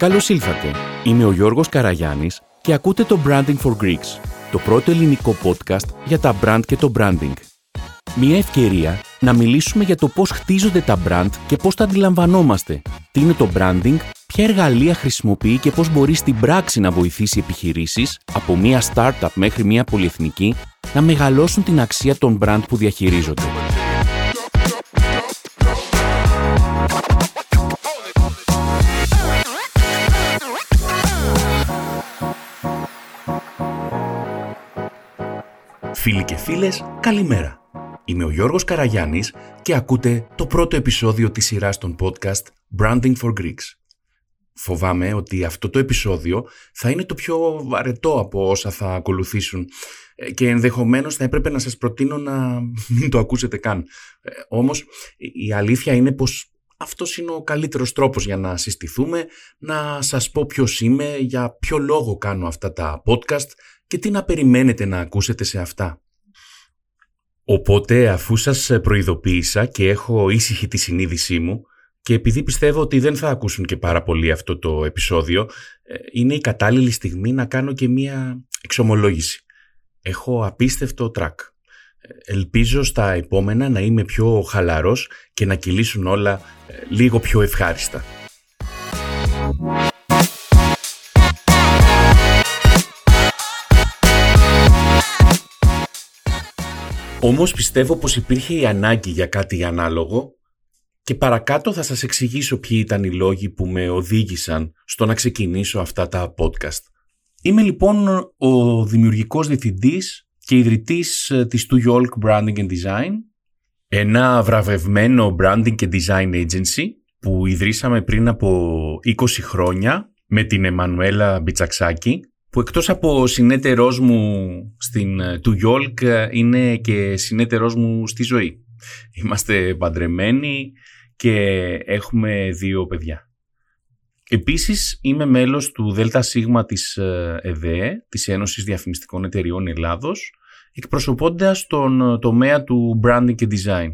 Καλώς ήλθατε. Είμαι ο Γιώργος Καραγιάννης και ακούτε το Branding for Greeks, το πρώτο ελληνικό podcast για τα brand και το branding. Μια ευκαιρία να μιλήσουμε για το πώς χτίζονται τα brand και πώς τα αντιλαμβανόμαστε. Τι είναι το branding, ποια εργαλεία χρησιμοποιεί και πώς μπορεί στην πράξη να βοηθήσει επιχειρήσεις, από μια startup μέχρι μια πολυεθνική, να μεγαλώσουν την αξία των brand που διαχειρίζονται. Φίλοι και φίλες, καλημέρα. Είμαι ο Γιώργος Καραγιάννης και ακούτε το πρώτο επεισόδιο της σειράς των podcast Branding for Greeks. Φοβάμαι ότι αυτό το επεισόδιο θα είναι το πιο βαρετό από όσα θα ακολουθήσουν ε, και ενδεχομένως θα έπρεπε να σας προτείνω να μην το ακούσετε καν. Ε, όμως η αλήθεια είναι πως αυτός είναι ο καλύτερος τρόπος για να συστηθούμε, να σας πω ποιος είμαι, για ποιο λόγο κάνω αυτά τα podcast και τι να περιμένετε να ακούσετε σε αυτά; Οπότε αφού σας προειδοποίησα και έχω ήσυχη τη συνείδησή μου και επειδή πιστεύω ότι δεν θα ακούσουν και πάρα πολύ αυτό το επεισόδιο, ε, είναι η κατάλληλη στιγμή να κάνω και μία εξομολόγηση. Έχω απίστευτο τρακ. Ελπίζω στα επόμενα να είμαι πιο χαλαρός και να κυλήσουν όλα ε, λίγο πιο ευχάριστα. Όμως πιστεύω πως υπήρχε η ανάγκη για κάτι ανάλογο και παρακάτω θα σας εξηγήσω ποιοι ήταν οι λόγοι που με οδήγησαν στο να ξεκινήσω αυτά τα podcast. Είμαι λοιπόν ο δημιουργικός διευθυντής και ιδρυτής ε, της New York Branding and Design, ένα βραβευμένο branding και design agency που ιδρύσαμε πριν από 20 χρόνια με την Εμμανουέλα Μπιτσαξάκη που εκτός από συνέτερός μου στην ε, του York ε, είναι και συνέτερός μου στη ζωή. Είμαστε παντρεμένοι και έχουμε δύο παιδιά. Επίσης είμαι μέλος του ΔΣ της ε, ΕΔΕ, της Ένωσης Διαφημιστικών Εταιριών Ελλάδος, εκπροσωπώντας τον τομέα του branding και design.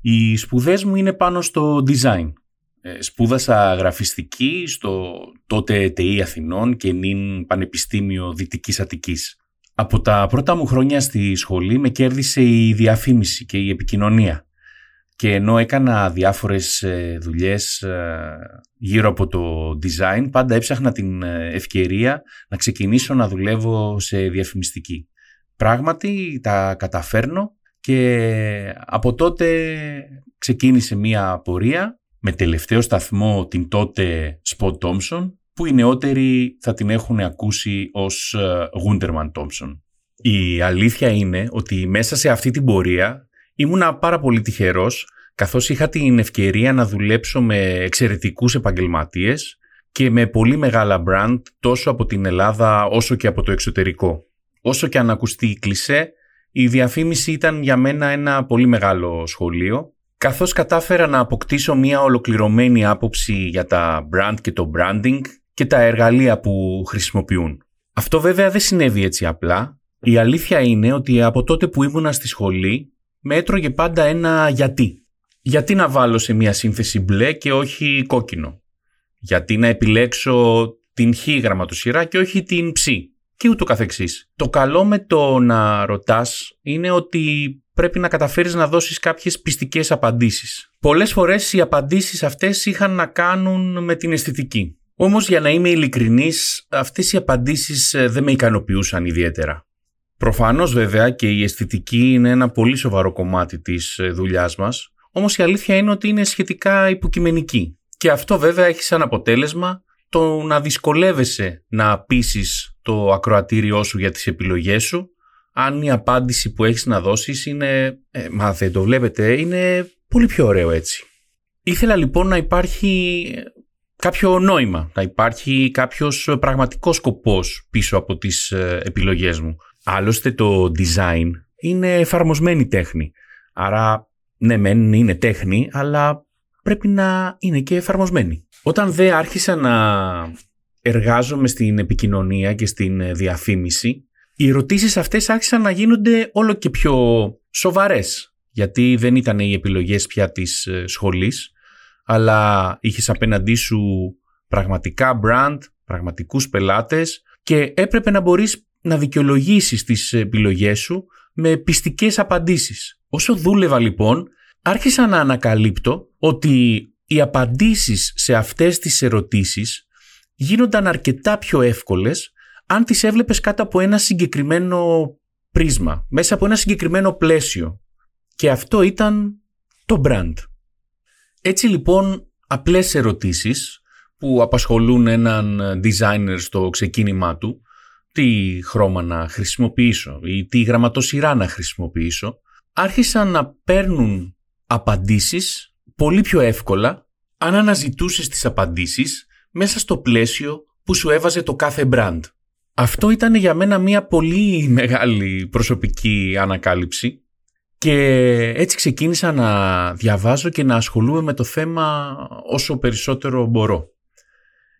Οι σπουδές μου είναι πάνω στο design ε, σπούδασα γραφιστική στο τότε ΤΕΗ Αθηνών και νυν Πανεπιστήμιο Δυτικής Αττικής. Από τα πρώτα μου χρόνια στη σχολή με κέρδισε η διαφήμιση και η επικοινωνία. Και ενώ έκανα διάφορες ε, δουλειές ε, γύρω από το design, πάντα έψαχνα την ευκαιρία να ξεκινήσω να δουλεύω σε διαφημιστική. Πράγματι τα καταφέρνω και από τότε ξεκίνησε μία πορεία με τελευταίο σταθμό την τότε Spot Thompson, που οι νεότεροι θα την έχουν ακούσει ως Gunderman Thompson. Η αλήθεια είναι ότι μέσα σε αυτή την πορεία ήμουνα πάρα πολύ τυχερός, καθώς είχα την ευκαιρία να δουλέψω με εξαιρετικούς επαγγελματίες και με πολύ μεγάλα brand τόσο από την Ελλάδα όσο και από το εξωτερικό. Όσο και αν ακουστεί η κλισέ, η διαφήμιση ήταν για μένα ένα πολύ μεγάλο σχολείο καθώς κατάφερα να αποκτήσω μια ολοκληρωμένη άποψη για τα brand και το branding και τα εργαλεία που χρησιμοποιούν. Αυτό βέβαια δεν συνέβη έτσι απλά. Η αλήθεια είναι ότι από τότε που ήμουνα στη σχολή με έτρωγε πάντα ένα γιατί. Γιατί να βάλω σε μια σύνθεση μπλε και όχι κόκκινο. Γιατί να επιλέξω την χ γραμματοσυρά και όχι την ψ; Και ούτω καθεξής. Το καλό με το να ρωτάς είναι ότι πρέπει να καταφέρεις να δώσεις κάποιες πιστικές απαντήσεις. Πολλές φορές οι απαντήσεις αυτές είχαν να κάνουν με την αισθητική. Όμως για να είμαι ειλικρινής, αυτές οι απαντήσεις ε, δεν με ικανοποιούσαν ιδιαίτερα. Προφανώς βέβαια και η αισθητική είναι ένα πολύ σοβαρό κομμάτι της ε, δουλειάς μας, όμως η αλήθεια είναι ότι είναι σχετικά υποκειμενική. Και αυτό βέβαια έχει σαν αποτέλεσμα το να δυσκολεύεσαι να πείσεις το ακροατήριό σου για τις επιλογές σου αν η απάντηση που έχεις να δώσεις είναι, ε, μα δεν το βλέπετε, είναι πολύ πιο ωραίο έτσι. Ήθελα λοιπόν να υπάρχει κάποιο νόημα, να υπάρχει κάποιος πραγματικός σκοπός πίσω από τις ε, επιλογές μου. Άλλωστε το design είναι εφαρμοσμένη τέχνη. Άρα ναι μεν είναι τέχνη, αλλά πρέπει να είναι και εφαρμοσμένη. Όταν δε άρχισα να εργάζομαι στην επικοινωνία και στην διαφήμιση, οι ερωτήσεις αυτές άρχισαν να γίνονται όλο και πιο σοβαρές. Γιατί δεν ήταν οι επιλογές πια της ε, σχολής, αλλά είχες απέναντί σου πραγματικά brand, πραγματικούς πελάτες και έπρεπε να μπορείς να δικαιολογήσεις τις επιλογές σου με πιστικές απαντήσεις. Όσο δούλευα λοιπόν, άρχισα να ανακαλύπτω ότι οι απαντήσεις σε αυτές τις ερωτήσεις γίνονταν αρκετά πιο εύκολες αν τις έβλεπες κάτω από ένα συγκεκριμένο πρίσμα, μέσα από ένα συγκεκριμένο πλαίσιο. Και αυτό ήταν το brand. Έτσι λοιπόν απλές ερωτήσεις που απασχολούν έναν designer στο ξεκίνημά του, τι χρώμα να χρησιμοποιήσω ή τι γραμματοσυρά να χρησιμοποιήσω, άρχισαν να παίρνουν απαντήσεις πολύ πιο εύκολα αν αναζητούσες τις απαντήσεις μέσα στο πλαίσιο που σου έβαζε το κάθε brand. Αυτό ήταν για μένα μια πολύ μεγάλη προσωπική ανακάλυψη και έτσι ξεκίνησα να διαβάζω και να ασχολούμαι με το θέμα όσο περισσότερο μπορώ.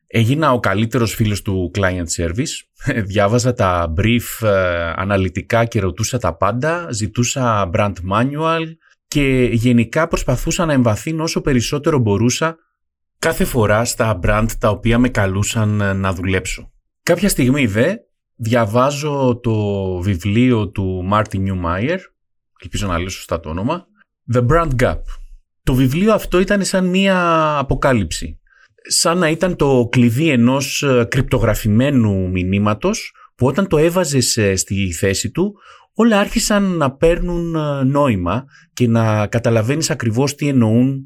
Έγινα ο καλύτερος φίλος του client service, διάβαζα τα brief ε, αναλυτικά και ρωτούσα τα πάντα, ζητούσα brand manual και γενικά προσπαθούσα να εμβαθύνω όσο περισσότερο μπορούσα κάθε φορά στα brand τα οποία με καλούσαν ε, να δουλέψω. Κάποια στιγμή δε διαβάζω το βιβλίο του Martin Newmeyer, ελπίζω να λέω σωστά το όνομα, The Brand Gap. Το βιβλίο αυτό ήταν σαν μία αποκάλυψη. Σαν να ήταν το κλειδί ενός ε, κρυπτογραφημένου μηνύματος που όταν το έβαζες ε, στη θέση του όλα άρχισαν να παίρνουν νόημα και να καταλαβαίνεις ακριβώς τι εννοούν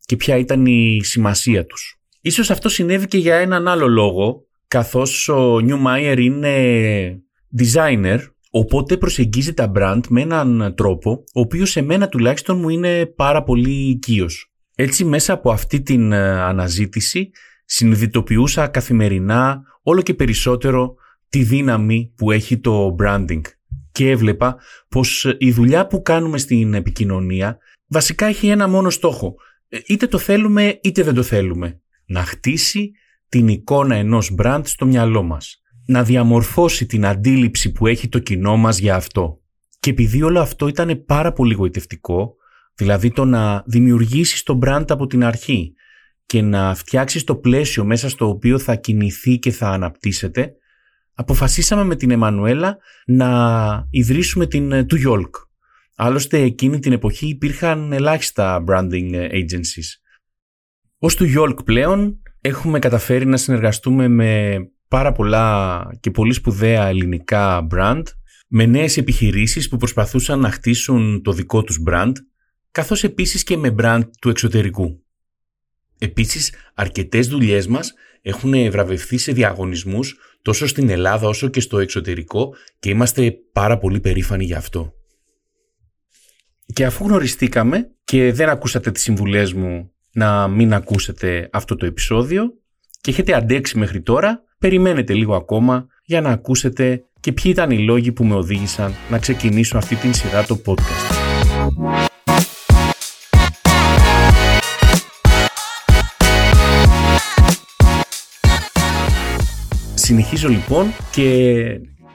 και ποια ήταν η σημασία τους. Ίσως αυτό συνέβη και για έναν άλλο λόγο, καθώς ο Νιούμαϊερ είναι designer, οπότε προσεγγίζει τα brand με έναν τρόπο, ο οποίος σε μένα τουλάχιστον μου είναι πάρα πολύ οικείος. Έτσι μέσα από αυτή την ε, αναζήτηση συνειδητοποιούσα καθημερινά όλο και περισσότερο τη δύναμη που έχει το branding και έβλεπα πως η δουλειά που κάνουμε στην επικοινωνία βασικά έχει ένα μόνο στόχο ε, είτε το θέλουμε είτε δεν το θέλουμε. Να χτίσει την εικόνα ενός μπραντ στο μυαλό μας. Να διαμορφώσει την αντίληψη που έχει το κοινό μας για αυτό. Και επειδή όλο αυτό ήταν πάρα πολύ γοητευτικό, δηλαδή το να δημιουργήσεις το μπραντ από την αρχή και να φτιάξεις το πλαίσιο μέσα στο οποίο θα κινηθεί και θα αναπτύσσεται, αποφασίσαμε με την Εμμανουέλα να ιδρύσουμε την του Yolk. Άλλωστε εκείνη την εποχή υπήρχαν ελάχιστα branding agencies. Ως του Yolk πλέον έχουμε καταφέρει να συνεργαστούμε με πάρα πολλά και πολύ σπουδαία ελληνικά brand, με νέες επιχειρήσεις που προσπαθούσαν να χτίσουν το δικό τους brand, καθώς επίσης και με brand του εξωτερικού. Επίσης, αρκετές δουλειές μας έχουν βραβευθεί σε διαγωνισμούς τόσο στην Ελλάδα όσο και στο εξωτερικό και είμαστε πάρα πολύ περήφανοι γι' αυτό. Και αφού γνωριστήκαμε και δεν ακούσατε τις συμβουλές μου να μην ακούσετε αυτό το επεισόδιο και έχετε αντέξει μέχρι τώρα, περιμένετε λίγο ακόμα για να ακούσετε και ποιοι ήταν οι λόγοι που με οδήγησαν να ξεκινήσω αυτή την σειρά το podcast. Συνεχίζω λοιπόν και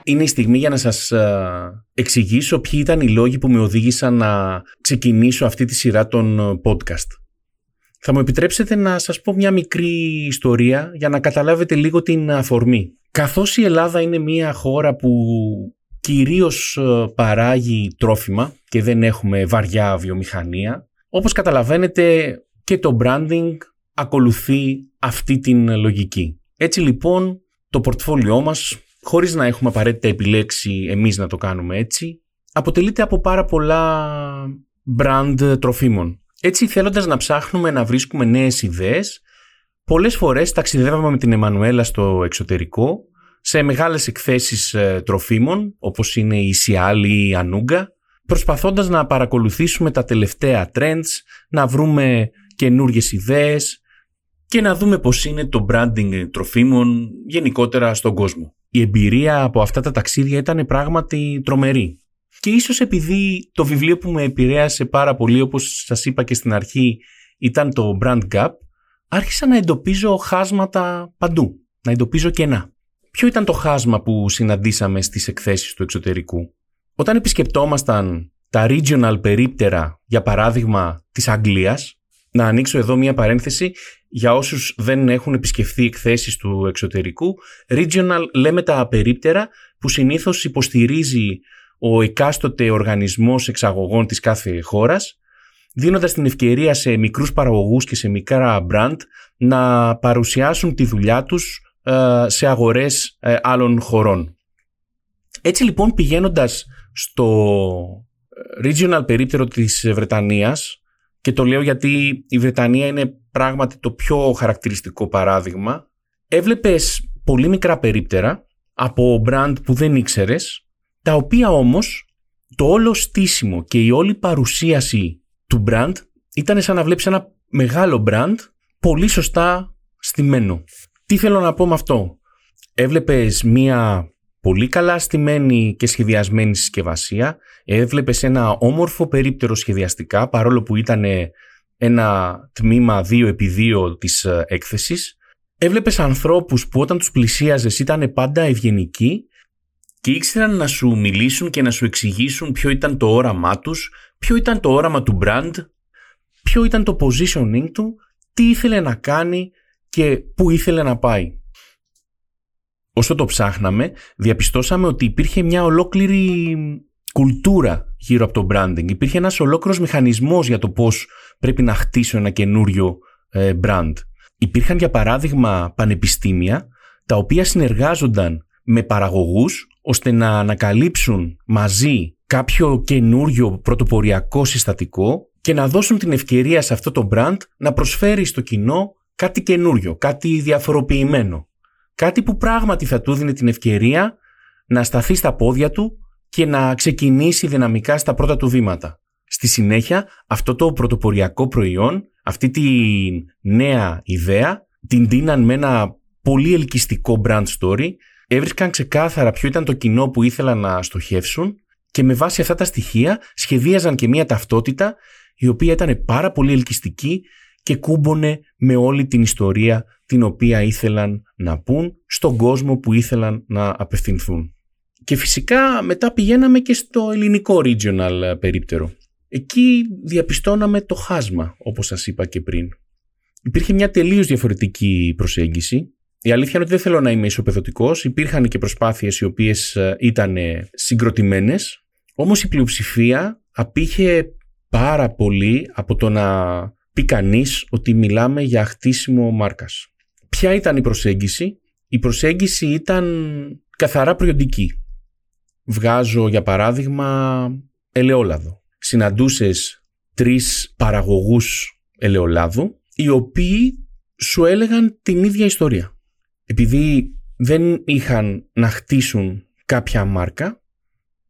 είναι η στιγμή για να σας ε, εξηγήσω ποιοι ήταν οι λόγοι που με οδήγησαν να ξεκινήσω αυτή τη σειρά των ε, podcast. Θα μου επιτρέψετε να σας πω μια μικρή ιστορία για να καταλάβετε λίγο την αφορμή. Καθώς η Ελλάδα είναι μια χώρα που κυρίως ε, παράγει τρόφιμα και δεν έχουμε βαριά βιομηχανία, όπως καταλαβαίνετε και το branding ακολουθεί αυτή την λογική. Έτσι λοιπόν το πορτφόλιό μας χωρίς να έχουμε απαραίτητα επιλέξει εμείς να το κάνουμε έτσι, αποτελείται από πάρα πολλά brand τροφίμων. Έτσι θέλοντας να ψάχνουμε να βρίσκουμε νέες ιδέες, πολλές φορές ταξιδεύαμε με την Εμμανουέλα στο εξωτερικό, σε μεγάλες εκθέσεις ε, τροφίμων, όπως είναι η Σιάλη ή η Ανούγκα, προσπαθώντας να παρακολουθήσουμε τα τελευταία trends, να βρούμε καινούργιες ιδέες και να δούμε πώς είναι το branding τροφίμων γενικότερα στον κόσμο η εμπειρία από αυτά τα ταξίδια ήταν πράγματι τρομερή. Και ίσως επειδή το βιβλίο που με επηρέασε πάρα πολύ όπως σας είπα και στην αρχή ήταν το Brand Gap, άρχισα να εντοπίζω χάσματα παντού, να εντοπίζω κενά. Ποιο ήταν το χάσμα που συναντήσαμε στις εκθέσεις του εξωτερικού; Όταν επισκεπτόμασταν τα regional περίπτερα, για παράδειγμα της Αγγλίας, Να ανοίξω εδώ μία παρένθεση για όσους δεν έχουν επισκεφθεί εκθέσεις του εξωτερικού. Regional λέμε τα περίπτερα που συνήθως υποστηρίζει ο εκάστοτε οργανισμός εξαγωγών της κάθε χώρας δίνοντας την ευκαιρία σε μικρούς παραγωγούς και σε μικρά brand να παρουσιάσουν τη δουλειά τους ε, σε αγορές ε, άλλων χωρών. Έτσι λοιπόν πηγαίνοντας στο regional περίπτερο της Βρετανίας και το λέω γιατί η Βρετανία είναι πράγματι το πιο χαρακτηριστικό παράδειγμα έβλεπες πολύ μικρά περίπτερα από brand που δεν ήξερες τα οποία όμως το όλο στήσιμο και η όλη παρουσίαση του brand ήταν σαν να βλέπεις ένα μεγάλο brand πολύ σωστά στημένο. Τι θέλω να πω με αυτό; Έβλεπες μία πολύ καλά στημένη και σχεδιασμένη συσκευασία. Έβλεπες ένα όμορφο περίπτερο σχεδιαστικά παρόλο που ήταν ένα τμήμα 2x2 της ε, έκθεσης. Έβλεπες ανθρώπους που όταν τους πλησίαζες ήταν πάντα ευγενικοί και ήξεραν να σου μιλήσουν και να σου εξηγήσουν ποιο ήταν το όραμά τους, ποιο ήταν το όραμα του brand, ποιο ήταν το positioning του, τι ήθελε να κάνει και πού ήθελε να πάει. Όσο το ψάχναμε, διαπιστώσαμε ότι υπήρχε μια ολόκληρη κουλτούρα γύρω από το branding. Υπήρχε ένας ολόκληρος μηχανισμός για το πώς πρέπει να χτίσω ένα καινούριο ε, brand. Υπήρχαν για παράδειγμα πανεπιστήμια τα οποία συνεργάζονταν με παραγωγούς ώστε να ανακαλύψουν μαζί κάποιο καινούριο πρωτοποριακό συστατικό και να δώσουν την ευκαιρία σε αυτό το brand να προσφέρει στο κοινό κάτι καινούριο, κάτι διαφοροποιημένο. Κάτι που πράγματι θα του δίνει την ευκαιρία να σταθεί στα πόδια του και να ξεκινήσει δυναμικά στα πρώτα του βήματα. Στη συνέχεια, αυτό το πρωτοποριακό προϊόν, αυτή τη νέα ιδέα, την δίναν με ένα πολύ ελκυστικό brand story, έβρισκαν ξεκάθαρα ποιο ήταν το κοινό που ήθελαν να στοχεύσουν και με βάση αυτά τα στοιχεία σχεδίαζαν και μια ταυτότητα η οποία ήταν πάρα πολύ ελκυστική και κούμπονε με όλη την ιστορία την οποία ήθελαν να πούν στον κόσμο που ήθελαν να απευθυνθούν. Και φυσικά μετά πηγαίναμε και στο ελληνικό regional περίπτερο. Εκεί διαπιστώναμε το χάσμα, όπως σας είπα και πριν. Υπήρχε μια τελείως διαφορετική προσέγγιση. Η αλήθεια είναι ότι δεν θέλω να είμαι ισοπεδωτικός. Υπήρχαν και προσπάθειες οι οποίες ε, ήταν συγκροτημένες. Όμως η πλειοψηφία απήχε πάρα πολύ από το να πει κανείς ότι μιλάμε για χτίσιμο μάρκας. Ποια ήταν η προσέγγιση; Η προσέγγιση ήταν καθαρά προϊοντική. Βγάζω για παράδειγμα ελαιόλαδο. Συναντούσες τρεις παραγωγούς ελαιολάδου οι οποίοι σου έλεγαν την ίδια ιστορία. Επειδή δεν είχαν να χτίσουν κάποια μάρκα,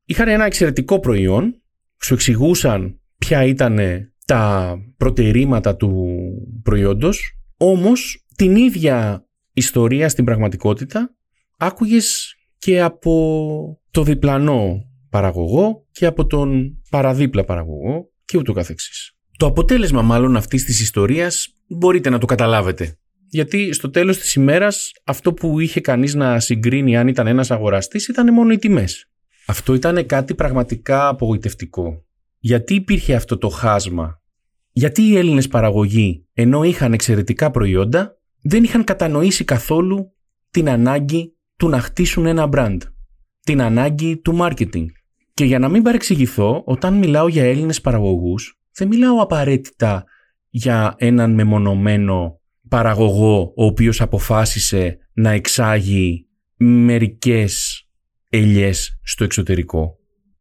είχαν ένα εξαιρετικό προϊόν, σου εξηγούσαν ποια ήταν τα προτερήματα του προϊόντος, όμως την ίδια ιστορία στην πραγματικότητα άκουγες και από το διπλανό παραγωγό και από τον παραδίπλα παραγωγό και ούτω καθεξής. Το αποτέλεσμα μάλλον αυτής της ιστορίας μπορείτε να το καταλάβετε. Γιατί στο τέλος της ημέρας αυτό που είχε κανείς να συγκρίνει αν ήταν ένας αγοραστής ήταν μόνο οι τιμές. Αυτό ήταν κάτι πραγματικά απογοητευτικό. Γιατί υπήρχε αυτό το χάσμα; Γιατί οι Έλληνες παραγωγοί ενώ είχαν εξαιρετικά προϊόντα δεν είχαν κατανοήσει καθόλου την ανάγκη του να χτίσουν ένα brand. Την ανάγκη του marketing. Και για να μην παρεξηγηθώ, όταν μιλάω για Έλληνες παραγωγούς, δεν μιλάω απαραίτητα για έναν μεμονωμένο παραγωγό ο οποίος αποφάσισε να εξάγει μερικές ελιές στο εξωτερικό.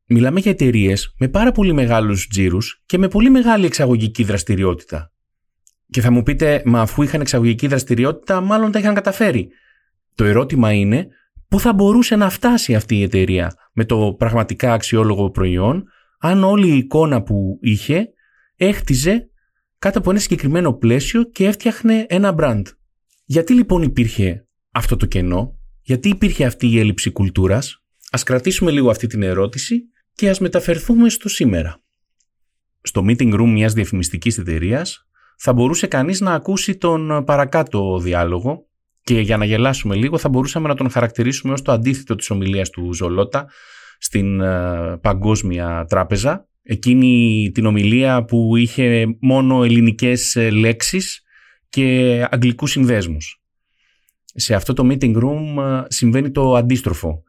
Μιλάμε για εταιρείες με πάρα πολύ μεγάλους τζίρους και με πολύ μεγάλη εξαγωγική δραστηριότητα. Και θα μου πείτε, μα αφού είχαν εξαγωγική δραστηριότητα, μάλλον τα είχαν καταφέρει. Το ερώτημα είναι, πού θα μπορούσε να φτάσει αυτή η εταιρεία με το πραγματικά αξιόλογο προϊόν, αν όλη η εικόνα που είχε έχτιζε κάτω από ένα συγκεκριμένο πλαίσιο και έφτιαχνε ένα brand. Γιατί λοιπόν υπήρχε αυτό το κενό, γιατί υπήρχε αυτή η έλλειψη κουλτούρας, ας κρατήσουμε λίγο αυτή την ερώτηση και ας μεταφερθούμε στο σήμερα. Στο meeting room μιας διαφημιστικής εταιρείας θα μπορούσε κανείς να ακούσει τον παρακάτω διάλογο και για να γελάσουμε λίγο θα μπορούσαμε να τον χαρακτηρίσουμε ως το αντίθετο της ομιλίας του Ζολότα στην ε, Παγκόσμια Τράπεζα Εκείνη την ομιλία που είχε μόνο ελληνικές ε, λέξεις και αγγλικούς συνδέσμους. Σε αυτό το meeting room ε, συμβαίνει το αντίστροφο.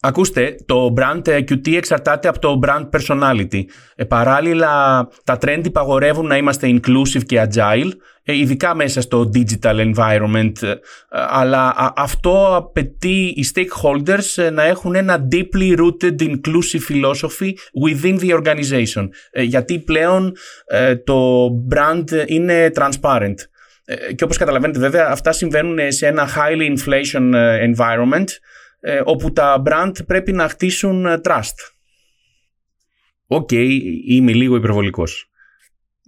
Ακούστε, το brand QT εξαρτάται από το brand personality. Ε, παράλληλα, τα trend υπαγορεύουν να είμαστε inclusive και agile, ε, ειδικά μέσα στο digital environment, ε, αλλά αυτό απαιτεί οι stakeholders να έχουν ένα deeply rooted inclusive philosophy within the organization, γιατί πλέον το brand είναι transparent. Και όπως καταλαβαίνετε βέβαια αυτά συμβαίνουν σε ένα highly inflation environment ε, όπου τα brand πρέπει να χτίσουν ε, trust. OK, okay, είμαι λίγο υπερβολικός.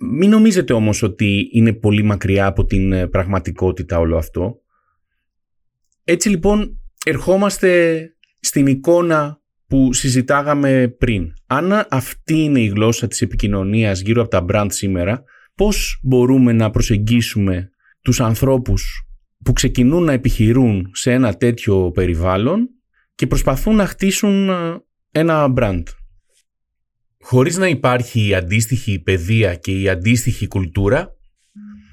Μην νομίζετε όμως ότι είναι πολύ μακριά από την ε, πραγματικότητα όλο αυτό. Έτσι λοιπόν ερχόμαστε στην εικόνα που συζητάγαμε πριν. Αν αυτή είναι η γλώσσα της επικοινωνίας γύρω από τα brand σήμερα, πώς μπορούμε να προσεγγίσουμε τους ανθρώπους που ξεκινούν να επιχειρούν σε ένα τέτοιο περιβάλλον και προσπαθούν να χτίσουν ε, ένα brand. Χωρίς να υπάρχει η αντίστοιχη παιδεία και η αντίστοιχη κουλτούρα,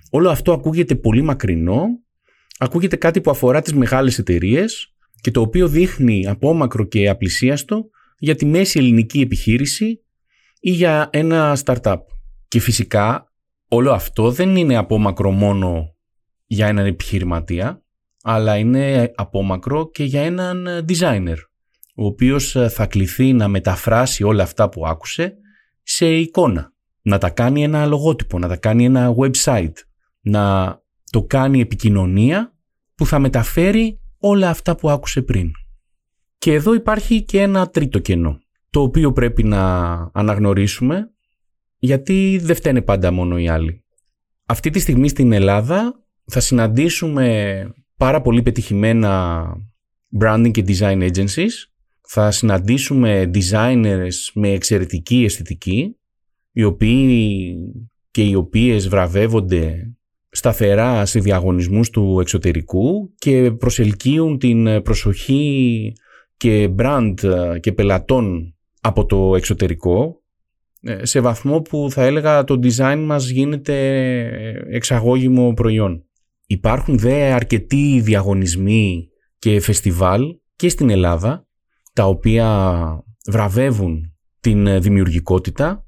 όλο αυτό ακούγεται πολύ μακρινό, ακούγεται κάτι που αφορά τις μεγάλες εταιρείες και το οποίο δείχνει απόμακρο και απλησίαστο για τη μέση ελληνική επιχείρηση ή για ένα startup. Και φυσικά όλο αυτό δεν είναι απόμακρο μόνο για έναν επιχειρηματία, αλλά είναι απόμακρο και για έναν designer, ο οποίος θα κληθεί να μεταφράσει όλα αυτά που άκουσε σε εικόνα, να τα κάνει ένα λογότυπο, να τα κάνει ένα website, να το κάνει επικοινωνία που θα μεταφέρει όλα αυτά που άκουσε πριν. Και εδώ υπάρχει και ένα τρίτο κενό, το οποίο πρέπει να αναγνωρίσουμε, γιατί δεν φταίνε πάντα μόνο οι άλλοι. Αυτή τη στιγμή στην Ελλάδα θα συναντήσουμε πάρα πολύ πετυχημένα branding και design agencies. Θα συναντήσουμε designers με εξαιρετική αισθητική, οι οποίοι και οι οποίες βραβεύονται σταθερά σε διαγωνισμούς του εξωτερικού και προσελκύουν την προσοχή και brand και πελατών από το εξωτερικό σε βαθμό που θα έλεγα το design μας γίνεται εξαγώγημο προϊόν. Υπάρχουν δε αρκετοί διαγωνισμοί και φεστιβάλ και στην Ελλάδα τα οποία βραβεύουν την δημιουργικότητα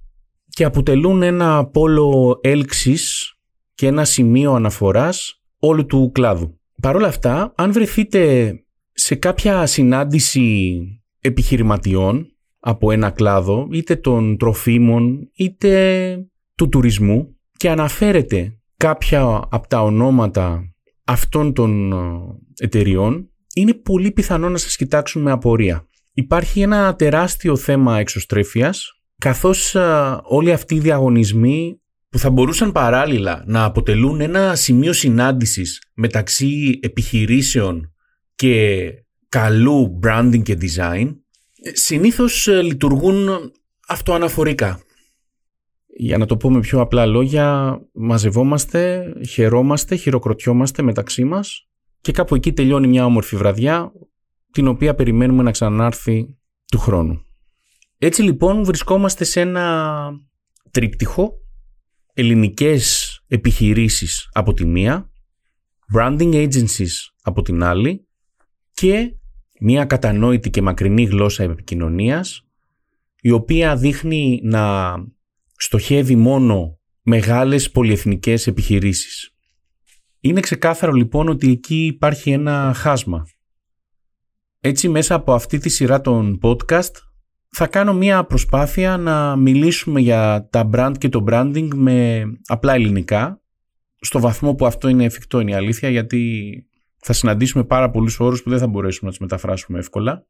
και αποτελούν ένα πόλο έλξης και ένα σημείο αναφοράς όλου του κλάδου. Παρ' όλα αυτά, αν βρεθείτε σε κάποια συνάντηση επιχειρηματιών από ένα κλάδο, είτε των τροφίμων, είτε του τουρισμού και αναφέρετε κάποια από τα ονόματα αυτών των ε, εταιριών, είναι πολύ πιθανό να σας κοιτάξουν με απορία. Υπάρχει ένα τεράστιο θέμα εξωστρέφειας, καθώς ε, όλοι αυτοί οι διαγωνισμοί που θα μπορούσαν παράλληλα να αποτελούν ένα σημείο συνάντησης μεταξύ επιχειρήσεων και καλού branding και design, ε, συνήθως λειτουργούν αυτοαναφορικά για να το πούμε πιο απλά λόγια, μαζευόμαστε, χαιρόμαστε, χειροκροτιόμαστε μεταξύ μας και κάπου εκεί τελειώνει μια όμορφη βραδιά, την οποία περιμένουμε να ξανάρθει του χρόνου. Έτσι λοιπόν βρισκόμαστε σε ένα τρίπτυχο, ελληνικές επιχειρήσεις από τη μία, branding agencies από την άλλη και μια κατανόητη και μακρινή γλώσσα επικοινωνίας η οποία δείχνει να στοχεύει μόνο μεγάλες πολυεθνικές επιχειρήσεις. Είναι ξεκάθαρο λοιπόν ότι εκεί υπάρχει ένα χάσμα. Έτσι μέσα από αυτή τη σειρά των podcast θα κάνω μια προσπάθεια να μιλήσουμε για τα brand και το branding με απλά ελληνικά στο βαθμό που αυτό είναι εφικτό είναι η αλήθεια γιατί θα συναντήσουμε πάρα πολλούς όρους που δεν θα μπορέσουμε να τους μεταφράσουμε εύκολα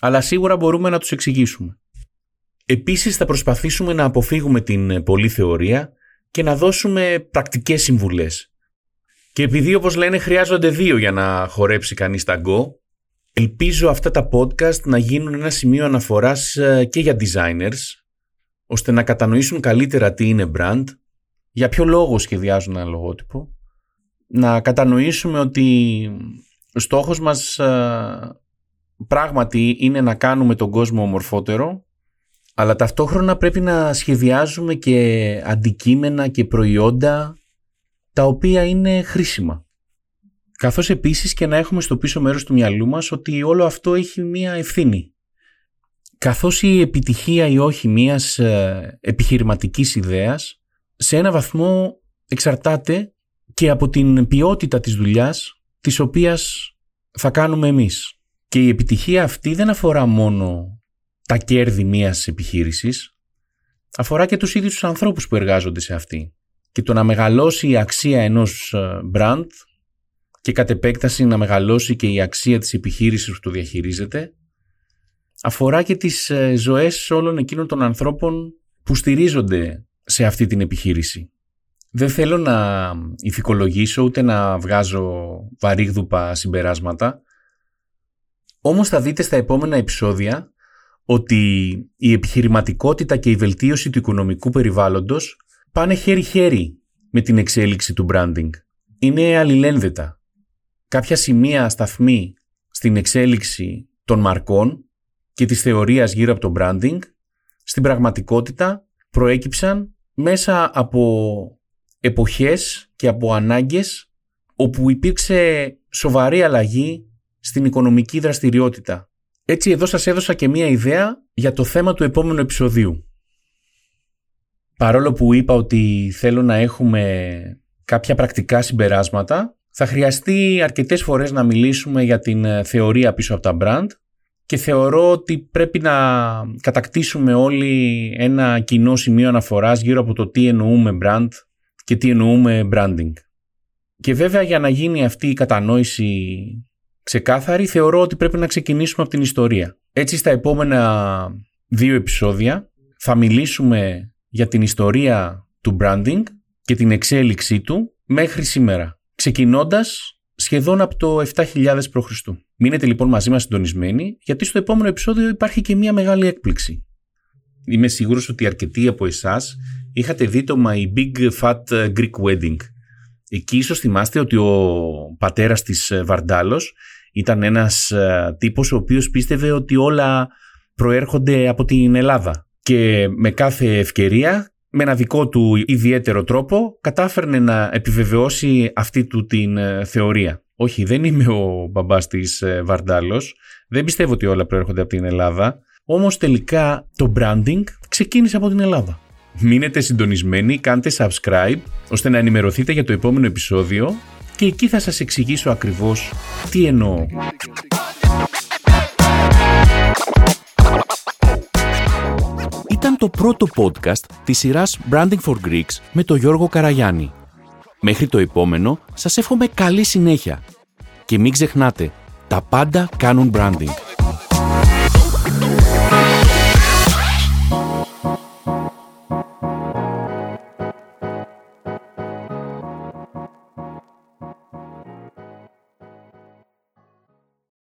αλλά σίγουρα μπορούμε να τους εξηγήσουμε. Επίσης θα προσπαθήσουμε να αποφύγουμε την ε, πολλή θεωρία και να δώσουμε πρακτικές συμβουλές. Και επειδή όπως λένε χρειάζονται δύο για να χορέψει κανείς Go, ελπίζω αυτά τα podcast να γίνουν ένα σημείο αναφοράς ε, και για designers, ώστε να κατανοήσουν καλύτερα τι είναι brand, για ποιο λόγο σχεδιάζουν ένα λογότυπο, να κατανοήσουμε ότι ο στόχος μας ε, πράγματι είναι να κάνουμε τον κόσμο ομορφότερο Αλλά ταυτόχρονα πρέπει να σχεδιάζουμε και αντικείμενα και προϊόντα τα οποία είναι χρήσιμα. Καθώς επίσης και να έχουμε στο πίσω μέρος του μυαλού μας ότι όλο αυτό έχει μία ευθύνη. Καθώς η επιτυχία ή όχι μίας ε, επιχειρηματικής ιδέας σε ένα βαθμό εξαρτάται και από την ποιότητα της δουλειάς της οποίας θα κάνουμε εμείς. Και η επιτυχία αυτή δεν αφορά μόνο τα κέρδη μιας επιχείρησης, αφορά και τους ίδιους τους ανθρώπους που εργάζονται σε αυτή. Και το να μεγαλώσει η αξία ενός ε, brand και κατ' επέκταση να μεγαλώσει και η αξία της επιχείρησης που το διαχειρίζεται, αφορά και τις ε, ζωές όλων εκείνων των ανθρώπων που στηρίζονται σε αυτή την επιχείρηση. Δεν θέλω να ηθικολογήσω ούτε να βγάζω βαρύγδουπα συμπεράσματα, όμως θα δείτε στα επόμενα επεισόδια ότι η επιχειρηματικότητα και η βελτίωση του οικονομικού περιβάλλοντος πάνε χέρι-χέρι με την εξέλιξη του branding. Είναι αλληλένδετα. Κάποια σημεία σταθμή στην εξέλιξη των μαρκών και της θεωρίας γύρω από το branding στην πραγματικότητα προέκυψαν μέσα από εποχές και από ανάγκες όπου υπήρξε σοβαρή αλλαγή στην οικονομική δραστηριότητα. Έτσι εδώ σας έδωσα και μία ιδέα για το θέμα του επόμενου επεισοδίου. Παρόλο που είπα ότι θέλω να έχουμε κάποια πρακτικά συμπεράσματα, θα χρειαστεί αρκετές φορές να μιλήσουμε για την ε, θεωρία πίσω από τα brand και θεωρώ ότι πρέπει να κατακτήσουμε όλοι ένα κοινό σημείο αναφοράς γύρω από το τι εννοούμε brand και τι εννοούμε branding. Και βέβαια για να γίνει αυτή η κατανόηση ξεκάθαρη, θεωρώ ότι πρέπει να ξεκινήσουμε από την ιστορία. Έτσι στα επόμενα δύο επεισόδια θα μιλήσουμε για την ιστορία του branding και την εξέλιξή του μέχρι σήμερα, ξεκινώντας σχεδόν από το 7000 π.Χ. Μείνετε λοιπόν μαζί μας συντονισμένοι, γιατί στο επόμενο επεισόδιο υπάρχει και μια μεγάλη έκπληξη. Είμαι σίγουρος ότι αρκετοί από εσάς είχατε δει το My Big Fat Greek Wedding. Εκεί ίσως θυμάστε ότι ο πατέρας της Βαρντάλος ήταν ένας ε, τύπος ο οποίος πίστευε ότι όλα προέρχονται από την Ελλάδα και με κάθε ευκαιρία με ένα δικό του ιδιαίτερο τρόπο κατάφερνε να επιβεβαιώσει αυτή του την ε, θεωρία. Όχι, δεν είμαι ο μπαμπάς της ε, Βαρντάλος, δεν πιστεύω ότι όλα προέρχονται από την Ελλάδα, όμως τελικά το branding ξεκίνησε από την Ελλάδα. Μείνετε συντονισμένοι, κάντε subscribe ώστε να ενημερωθείτε για το επόμενο επεισόδιο και εκεί θα σας εξηγήσω ακριβώς τι εννοώ. Ήταν το πρώτο podcast της σειράς Branding for Greeks με τον Γιώργο Καραγιάννη. Μέχρι το επόμενο, σας εύχομαι καλή συνέχεια. Και μην ξεχνάτε, τα πάντα κάνουν branding.